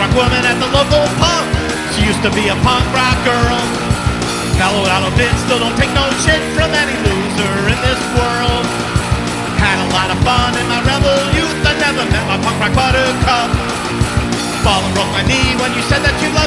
rock woman at the local pub. She used to be a punk rock girl. Mellowed out a bit, still don't take no shit from any loser in this world. Had a lot of fun in my rebel youth. I never met my punk rock buttercup. Fallen broke my knee when you said that you loved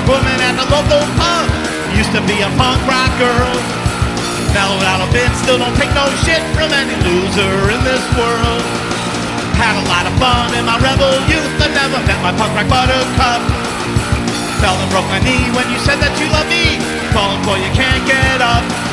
rock woman at the local pub. Used to be a punk rock girl. Mellowed out a bit, still don't take no shit from any loser in this world. Had a lot of fun in my rebel youth. I never met my punk rock buttercup. Fell and broke my knee when you said that you love me. Falling for you can't get up.